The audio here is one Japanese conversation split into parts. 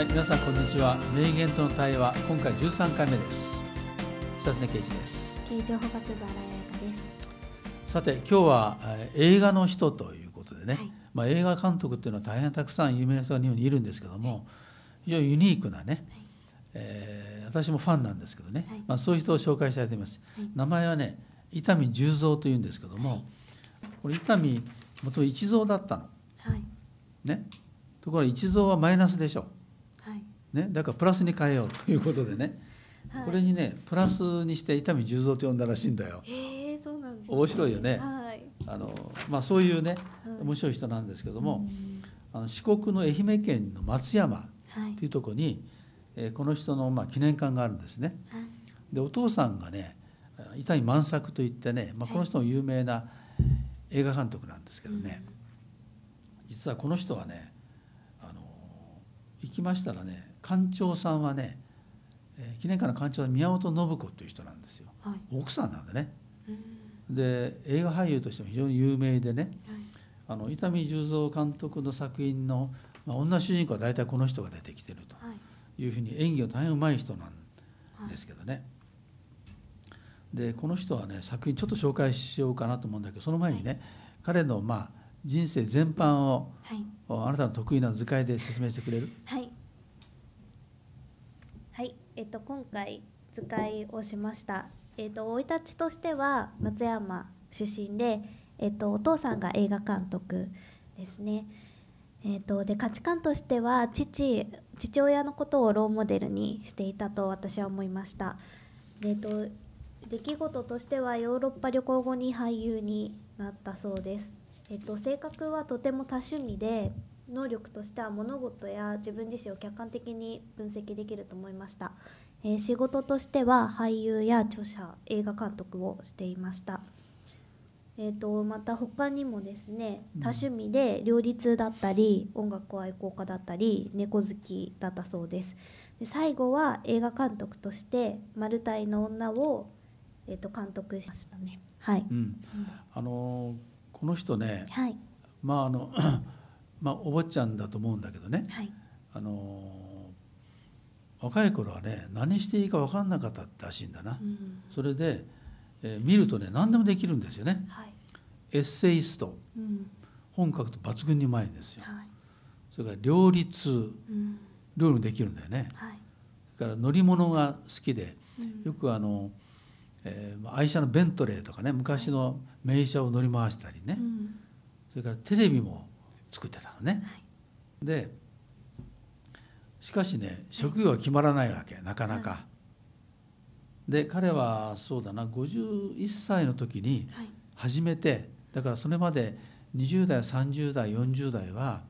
はい、皆さんこんにちは。名言との対話、今回13回目です。久常圭一です。経営情報学部新井彩香です。さて、今日はえー映画の人ということでね、はいまあ映画監督っていうのは大変たくさん有名な人が日本にいるんですけども、非常にユニークなね、えー私もファンなんですけどね、はいまあそういう人を紹介したいと思います。はい名前はね、伊丹十三というんですけども、これ伊丹もともと一蔵だったの。はいね。ところが一蔵はマイナスでしょ。はいね、だからプラスに変えようということでね、はい。これにねプラスにして伊丹十三と呼んだらしいんだよ。へえそうなんです、面白いよね。はい。あの、まあ、そういうねはい。面白い人なんですけども、うん。あの四国の愛媛県の松山はい。というところに、えーこの人のまあ記念館があるんですね。はい。でお父さんがね伊丹万作といってね、まあ、はい。この人も有名な映画監督なんですけどね、実はこの人はねあの行きましたらね館長さんはね、えー記念館の館長は宮本信子という人なんですよ。はい。奥さんなんでね。うん。で映画俳優としても非常に有名でね。はい。あの伊丹十三監督の作品の、まあ、女主人公は大体この人が出てきてるとはい。いうふうに演技が大変うまい人なんはいですけどね、でこの人はね作品ちょっと紹介しようかなと思うんだけどその前にね、彼のまあ人生全般をはい。あなたの得意な図解で説明してくれる？はい。はい。えっと今回図解をしました。えっと生い立ちとしては松山出身で、えっとお父さんが映画監督ですね。えっとで価値観としては父父親のことをローモデルにしていたと私は思いました。えっと出来事としてはヨーロッパ旅行後に俳優になったそうです。えっと、性格はとても多趣味で能力としては物事や自分自身を客観的に分析できると思いました、えー仕事としては俳優や著者映画監督をしていました。えー、とまた他にもですねうん。多趣味で両立だったり音楽愛好家だったり猫好きだったそうです。で最後は映画監督として「マルタイの女を」えー、と監督しましたね。はい、うん。あのこの人ねはい。まああのまあお坊ちゃんだと思うんだけどね。はい。あの若い頃はね何していいか分かんなかったらしいんだな、うん。それで、えー見るとね何でもできるんですよね。はい。エッセイスト。うん。本書くと抜群にうまいんですよ。はい。それから両立うん。料理もできるんだよね。はい。それから乗り物が好きでうん。よくあの、えー愛車のベントレーとかね昔の名車を乗り回したりね、うん。それからテレビも作ってたのね、はい。でしかしね職業は決まらないわけなかなか、はで彼はそうだな51歳の時にはい。初めてだからそれまで20代30代40代は、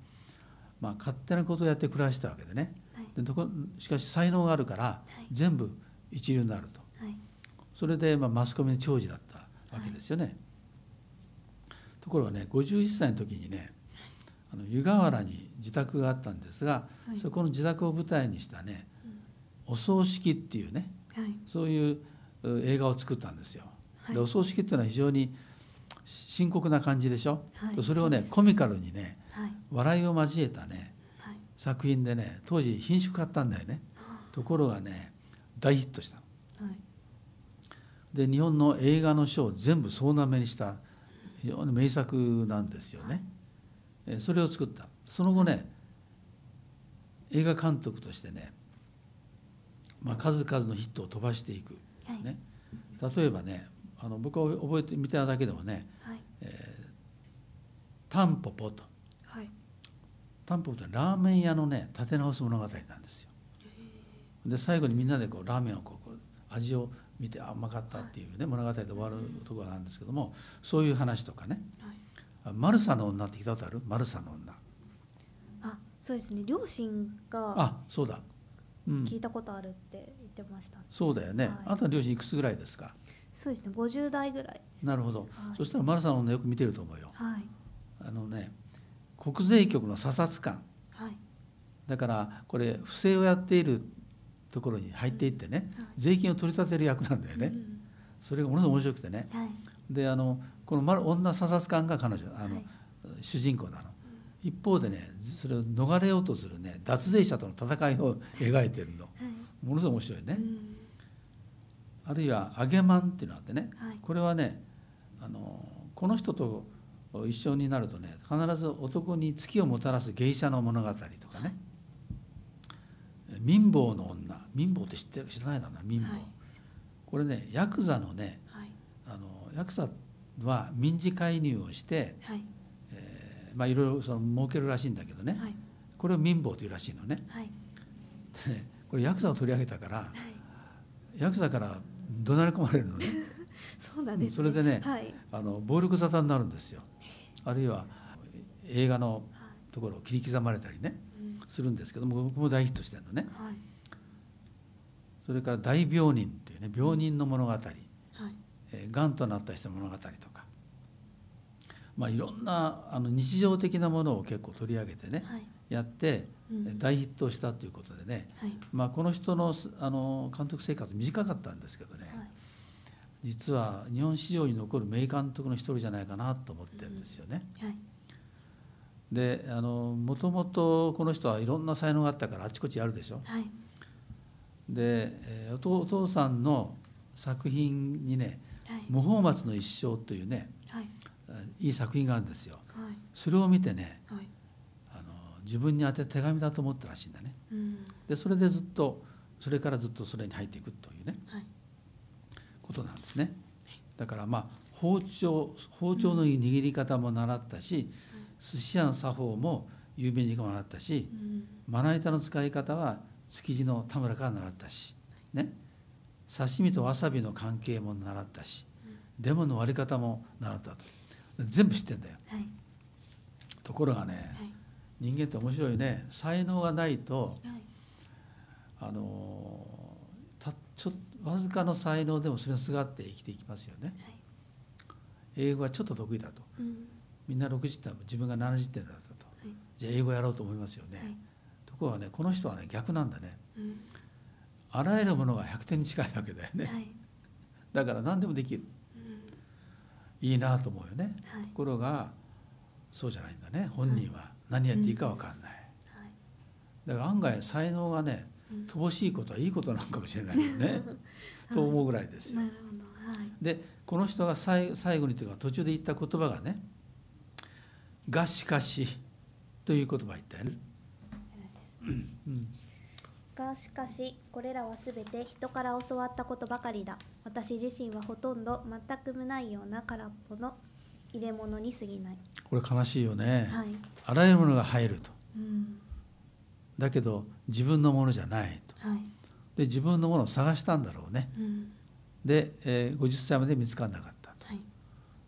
まあ、勝手なことをやって暮らしたわけでね。はい。でとこしかし才能があるからい。全部一流になると。はい。それでまあマスコミの長寿だったわけですよね、ところがね51歳の時にねあの湯河原に自宅があったんですが、はい。そこの自宅を舞台にしたね「お葬式」っていうねはい。そういうう映画を作ったんですよ。はい。でお葬式っていうのは非常に深刻な感じでしょ、はい。それをねコミカルにねはい。笑いを交えたねはい。作品でね当時品種買ったんだよね。ところがね大ヒットしたで日本の映画の賞を全部総なめにした非常に名作なんですよね、えーそれを作った。その後ね映画監督としてね、まあ、数々のヒットを飛ばしていく、はい。ね、例えばねあの僕は覚えてみただけでもねはい「タンポポ」と。はい。タンポポってラーメン屋のね立て直す物語なんですよ。で最後にみんなでこうラーメンをこう味を見てあうまかったっていうね物語で終わるところなんですけどもそういう話とかね。はい。あマルサの女って聞いたことある？マルサの女。あそうですね。両親があそうだ、うん、聞いたことあるって言ってました、そうだよね、はい。あなたの両親いくつぐらいですか？そうですね。50代ぐらいなるほど、はい。そしたらマルサの女よく見てると思うよ。はい。あのね国税局の査察官。はい。だからこれ不正をやっているところに入っていってね、はい。税金を取り立てる役なんだよね、うん。それがものすごく面白くてね。はい。であのこのまる女査察官が彼女あの、はい。主人公なの。一方でねそれを逃れようとするね脱税者との戦いを描いてるの。はい。ものすごい面白いね、うん。あるいは「揚げまん」っていうのがあってねはい。これはねあのこの人と一緒になるとね必ず男に月をもたらす芸者の物語とかね。貧乏の女。貧乏って知ってる知らないだろうな貧乏、はい。これねヤクザのねはい。あのヤクザは民事介入をして、はい。えーまあいろいろその儲けるらしいんだけどね、はい。これを民乏というらしいのね。はい。でねこれヤクザを取り上げたからはい。ヤクザから怒鳴り込まれるのね。そうなんですね。それでねはい。あの暴力沙汰になるんですよ。あるいは映画のはい。ところを切り刻まれたりねうん。するんですけども僕も大ヒットしてるのね。はい。それから「大病人」っていうね病人の物語がんとなった人の物語とか、まあ、いろんなあの日常的なものを結構取り上げてねはい。やってうん。えー大ヒットしたということでね、はい。まあ、この人のすあの監督生活短かったんですけどね。はい。実は日本史上に残る名監督の一人じゃないかなと思ってるんですよね。はい。であのもともとこの人はいろんな才能があったからあちこちやるでしょ。はい。で、えーお父さんの作品にねはい「無法松の一生」というねはい。いい作品があるんですよ。はい。それを見てねはい。あの自分に宛て手紙だと思ったらしいんだね。うん。でそれでずっとそれからずっとそれに入っていくというねはい。ことなんですね。だからまあ包丁包丁の握り方も習ったし、寿司屋の作法も有名人が習ったしうん。まな板の使い方は築地の田村から習ったし、ね、刺身とわさびの関係も習ったしレモンの割り方も習ったと。全部知ってんだよ。はい。ところがねはい。人間って面白いね。才能がないとはい。あのたちょわずかの才能でもそれにすがって生きていきますよね。はい。英語はちょっと得意だと。うん。みんな60点自分が70点だったと。はい。じゃあ英語やろうと思いますよね。はい。ところがねこの人はね逆なんだね。うん。あらゆるものが100点に近いわけだよね。はい。だから何でもできる。うんいいなと思うよね。はい。ところがそうじゃないんだね。本人は何やっていいか分かんない。はい。だから案外才能がねうん。乏しいことはいいことなのかもしれないよね。と思うぐらいですよ。な。るほど。はい。でこの人が最最後にというか途中で言った言葉がね「がしかし」という言葉を言ったよね。うんがしかしこれらはすべて人から教わったことばかりだ。私自身はほとんど全く無ないような空っぽの入れ物に過ぎない。これ悲しいよね。はい。あらゆるものが入ると。うん。だけど自分のものじゃないと。はい。で自分のものを探したんだろうね。うん。で、えー50歳まで見つからなかったはい。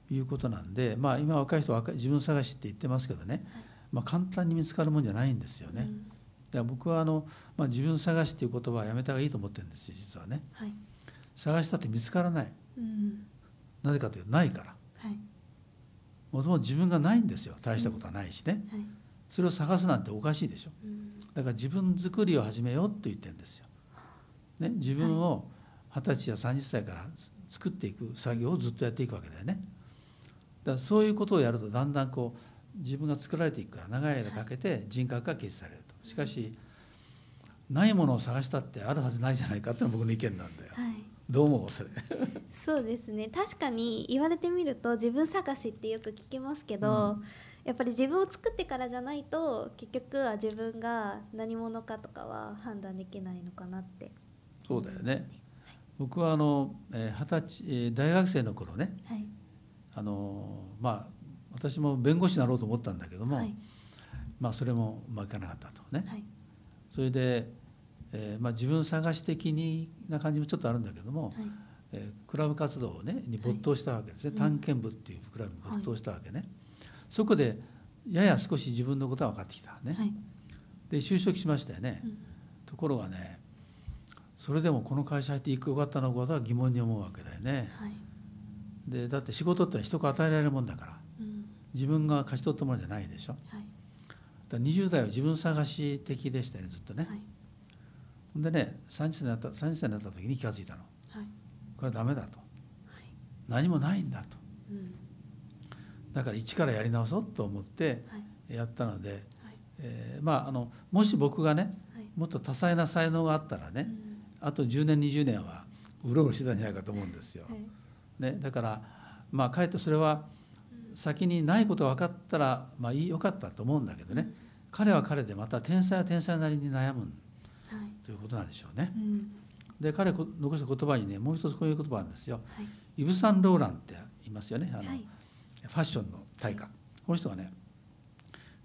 ということなんで、まあ、今若い人は自分探しって言ってますけどね、はい。まあ、簡単に見つかるもんじゃないんですよね。うんだから僕はあの、まあ、自分探しっていう言葉はやめた方がいいと思ってるんですよ実はね。はい。探したって見つからない。うんなぜかというとないから。はい。もともと自分がないんですよ。大したことはないしね。はい。それを探すなんておかしいでしょ。うん。だから自分作りを始めようと言ってるんですよ。ね、自分を二十歳や30歳から作っていく作業をずっとやっていくわけだよね。だからそういうことをやるとだんだんこう自分が作られていくから長い間かけて人格が形成される。と。しかしないものを探したってあるはずないじゃないかっていうのが僕の意見なんだよ。はい。どう思うそれ？そうですね。確かに言われてみると自分探しってよく聞きますけど、やっぱり自分を作ってからじゃないと結局は自分が何者かとかは判断できないのかなって。そうだよね。僕はあのえー二十歳えー大学生の頃ね。はい。あのまあ私も弁護士になろうと思ったんだけども、はいまあそれもうまくいかなかったとね、はい。それで、えーまあ、自分探し的にな感じもちょっとあるんだけども、はい。えークラブ活動をねに没頭したわけですね、うん探検部っていうクラブに没頭したわけね、そこでやや少し自分のことが分かってきたね、はい。で就職しましたよね、うん。ところがねそれでもこの会社入っていくよかったのかとは疑問に思うわけだよね。はい。でだって仕事って人から与えられるもんだから。うん。自分が勝ち取ったものじゃないでしょ。はいだから20代は自分探し的でしたよねずっとね、はい。でね30歳になった30歳になった時に気が付いたの。はい。これはダメだと。はい。何もないんだと。うん。だから一からやり直そうと思って、やったので、はい。えーまああのもし僕がねはい。もっと多彩な才能があったらね、うん。あと10年20年はうろうろしてたんじゃないかと思うんですよ。はい。ね、だからまあかえってそれは先にないことが分かったらまあいいよかったと思うんだけどね。彼は彼でまた天才は天才なりに悩むはい。ということなんでしょうね。うん。で彼こ残した言葉にねもう一つこういう言葉があるんですよ。はい。イブ・サンローランっていますよね。あの、はい。ファッションの大家。この人はね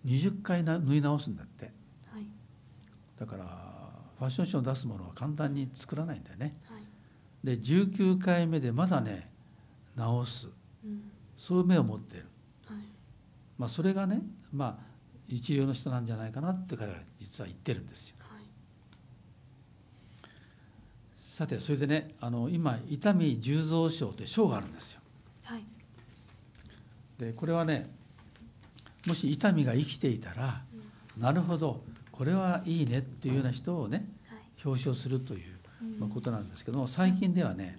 20回な縫い直すんだって。はい。だからファッションショーを出すものは簡単に作らないんだよね。はい。で19回目でまだね直す。うんそういう目を持っている、はい。まあ、それがねまあ一流の人なんじゃないかなって彼は実は言ってるんですよ。はい。さてそれでねあの今伊丹十三賞という賞があるんですよ。はい。でこれはねもし伊丹が生きていたらなるほどこれはいいねっていうような人をねはい。表彰するといううん。まあことなんですけども最近ではね、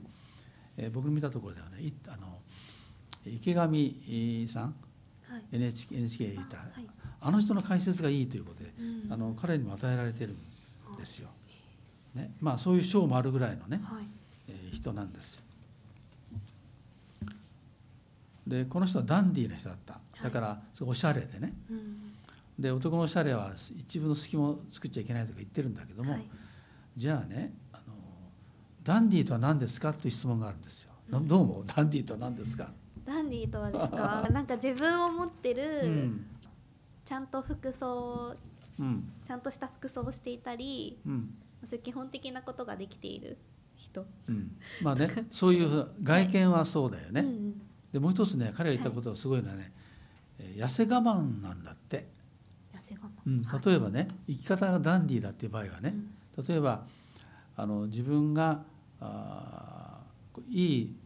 えー僕の見たところではねいあの池上さんはい。NHK, NHK にいた。はい。あの人の解説がいいということでうん。あの彼にも与えられてるんですよ。ね。まあ、そういう賞もあるぐらいのね、はい。えー人なんですよ。でこの人はダンディーな人だった。だからすごいおしゃれでね。うん。で男のおしゃれは一分の隙も作っちゃいけないとか言ってるんだけども、はい。じゃあねあのダンディーとは何ですか？という質問があるんですよ。などうもダンディーとは何ですか、ダンディーとはですか？なんか自分を持ってる、うん。ちゃんと服装うん。ちゃんとした服装をしていたりうん。そういう基本的なことができている人。うん、まあねそういう 外見はそうだよね。うんでもう一つね彼が言ったことがすごいのはね、えー痩せ我慢なんだって、痩せ我慢。例えばね生き方がダンディーだっていう場合はね、例えばあの自分があーいい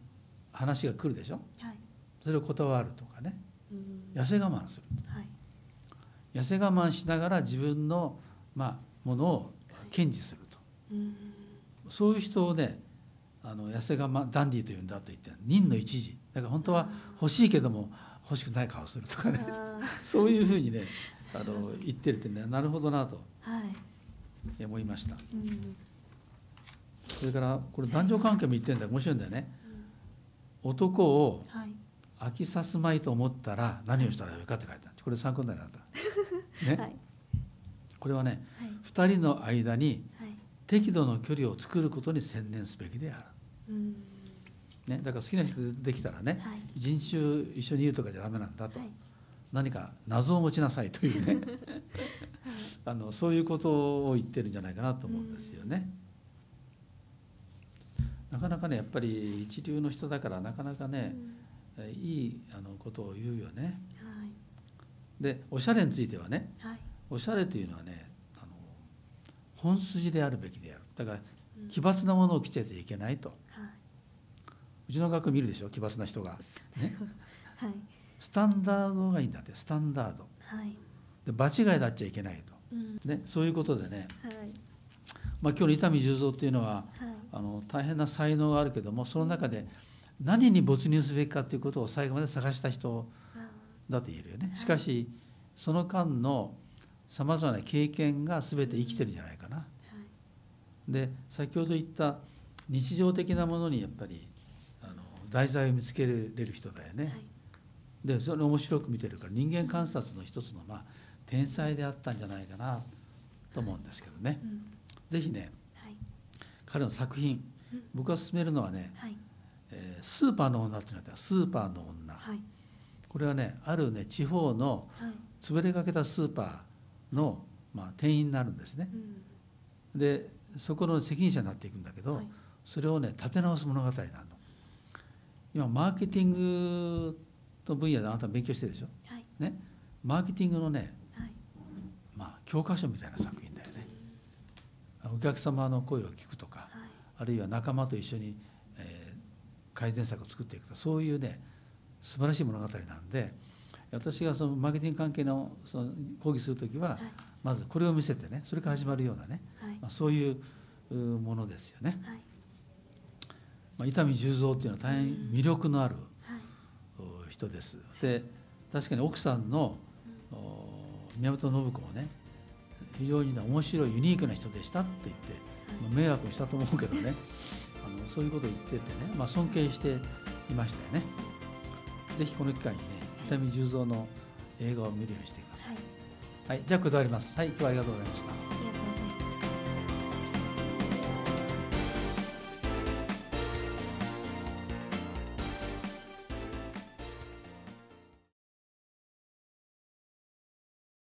話が来るでしょ？うんはいそれを断るとかね。うん。痩せ我慢するはい。痩せ我慢しながら自分の、まあ、ものを堅持すると。うん。そういう人をねあの痩せ我慢ダンディーというんだと言って任の一時。だから本当は欲しいけども欲しくない顔をするとかね。あ そういうふうにねあの言ってるってねなるほどなと。ーはい。思いました。うん。それからこれ男女関係も言ってるんだよ。面白いんだよね。男をはい飽きさすまいと思ったら何をしたらよいかって書いてある。これ参考になりた、ね。はい。これはねはい。2人の間にはい。適度の距離を作ることに専念すべきである、うん。ね、だから好きな人できたらねはい。一日中一緒にいるとかじゃダメなんだと、はい。何か謎を持ちなさいというね。あのそういうことを言ってるんじゃないかなと思うんですよね。なかなかねやっぱり一流の人だからなかなかね、えいいあのことを言うよね。はい。でおしゃれについてはねはい。おしゃれというのはねあの本筋であるべきである。だからうん。奇抜なものを着てていけないと。はうちの学校見るでしょ？奇抜な人が、ね、い はい。スタンダードがいいんだってスタンダード。はい。で場違いだっちゃいけないと、うん。ね、そういうことでね、はい。まあ、今日の伊丹十三っていうのははい。あの大変な才能があるけどもその中で何に没入すべきかということを最後まで探した人あだと言えるよね。はい。しかしその間のさまざまな経験が全て生きてるんじゃないかな。で先ほど言った日常的なものにやっぱりあの題材を見つけれる人だよね。はい。でそれ面白く見てるから人間観察の一つのまあ天才であったんじゃないかなと思うんですけどね。うん。ぜひねはい。彼の作品うん。僕が勧めるのはねはい「えースーパーの女」っていうのがあったスーパーの女。はい。これはねあるね地方のはい。潰れかけたスーパーの、まあ、店員になるんですね。うん。でそこの責任者になっていくんだけど、はい。それをね立て直す物語なの。今マーケティングの分野であなた勉強してるでしょ？はい。ね？マーケティングのねはい。まあ教科書みたいな作品だよね。お客様の声を聞くとかはい。あるいは仲間と一緒に、えー改善策を作っていくとかそういうね素晴らしい物語なんで私がそのマーケティング関係のその講義する時ははい。まずこれを見せてねそれから始まるようなね、はい。まあ、そういううものですよね。はい。まあ、伊丹十三っていうのは大変魅力のある人です。で確かに奥さんのお宮本信子もね非常に、ね、面白いユニークな人でしたって言って、まあ迷惑したと思うけどね そういうことを言っててね、まあ、尊敬していましたよね。ぜひこの機会にね伊丹十三の映画を見るようにしてください、はい。はい、じゃあこれで終わります。はい今日はありがとうございました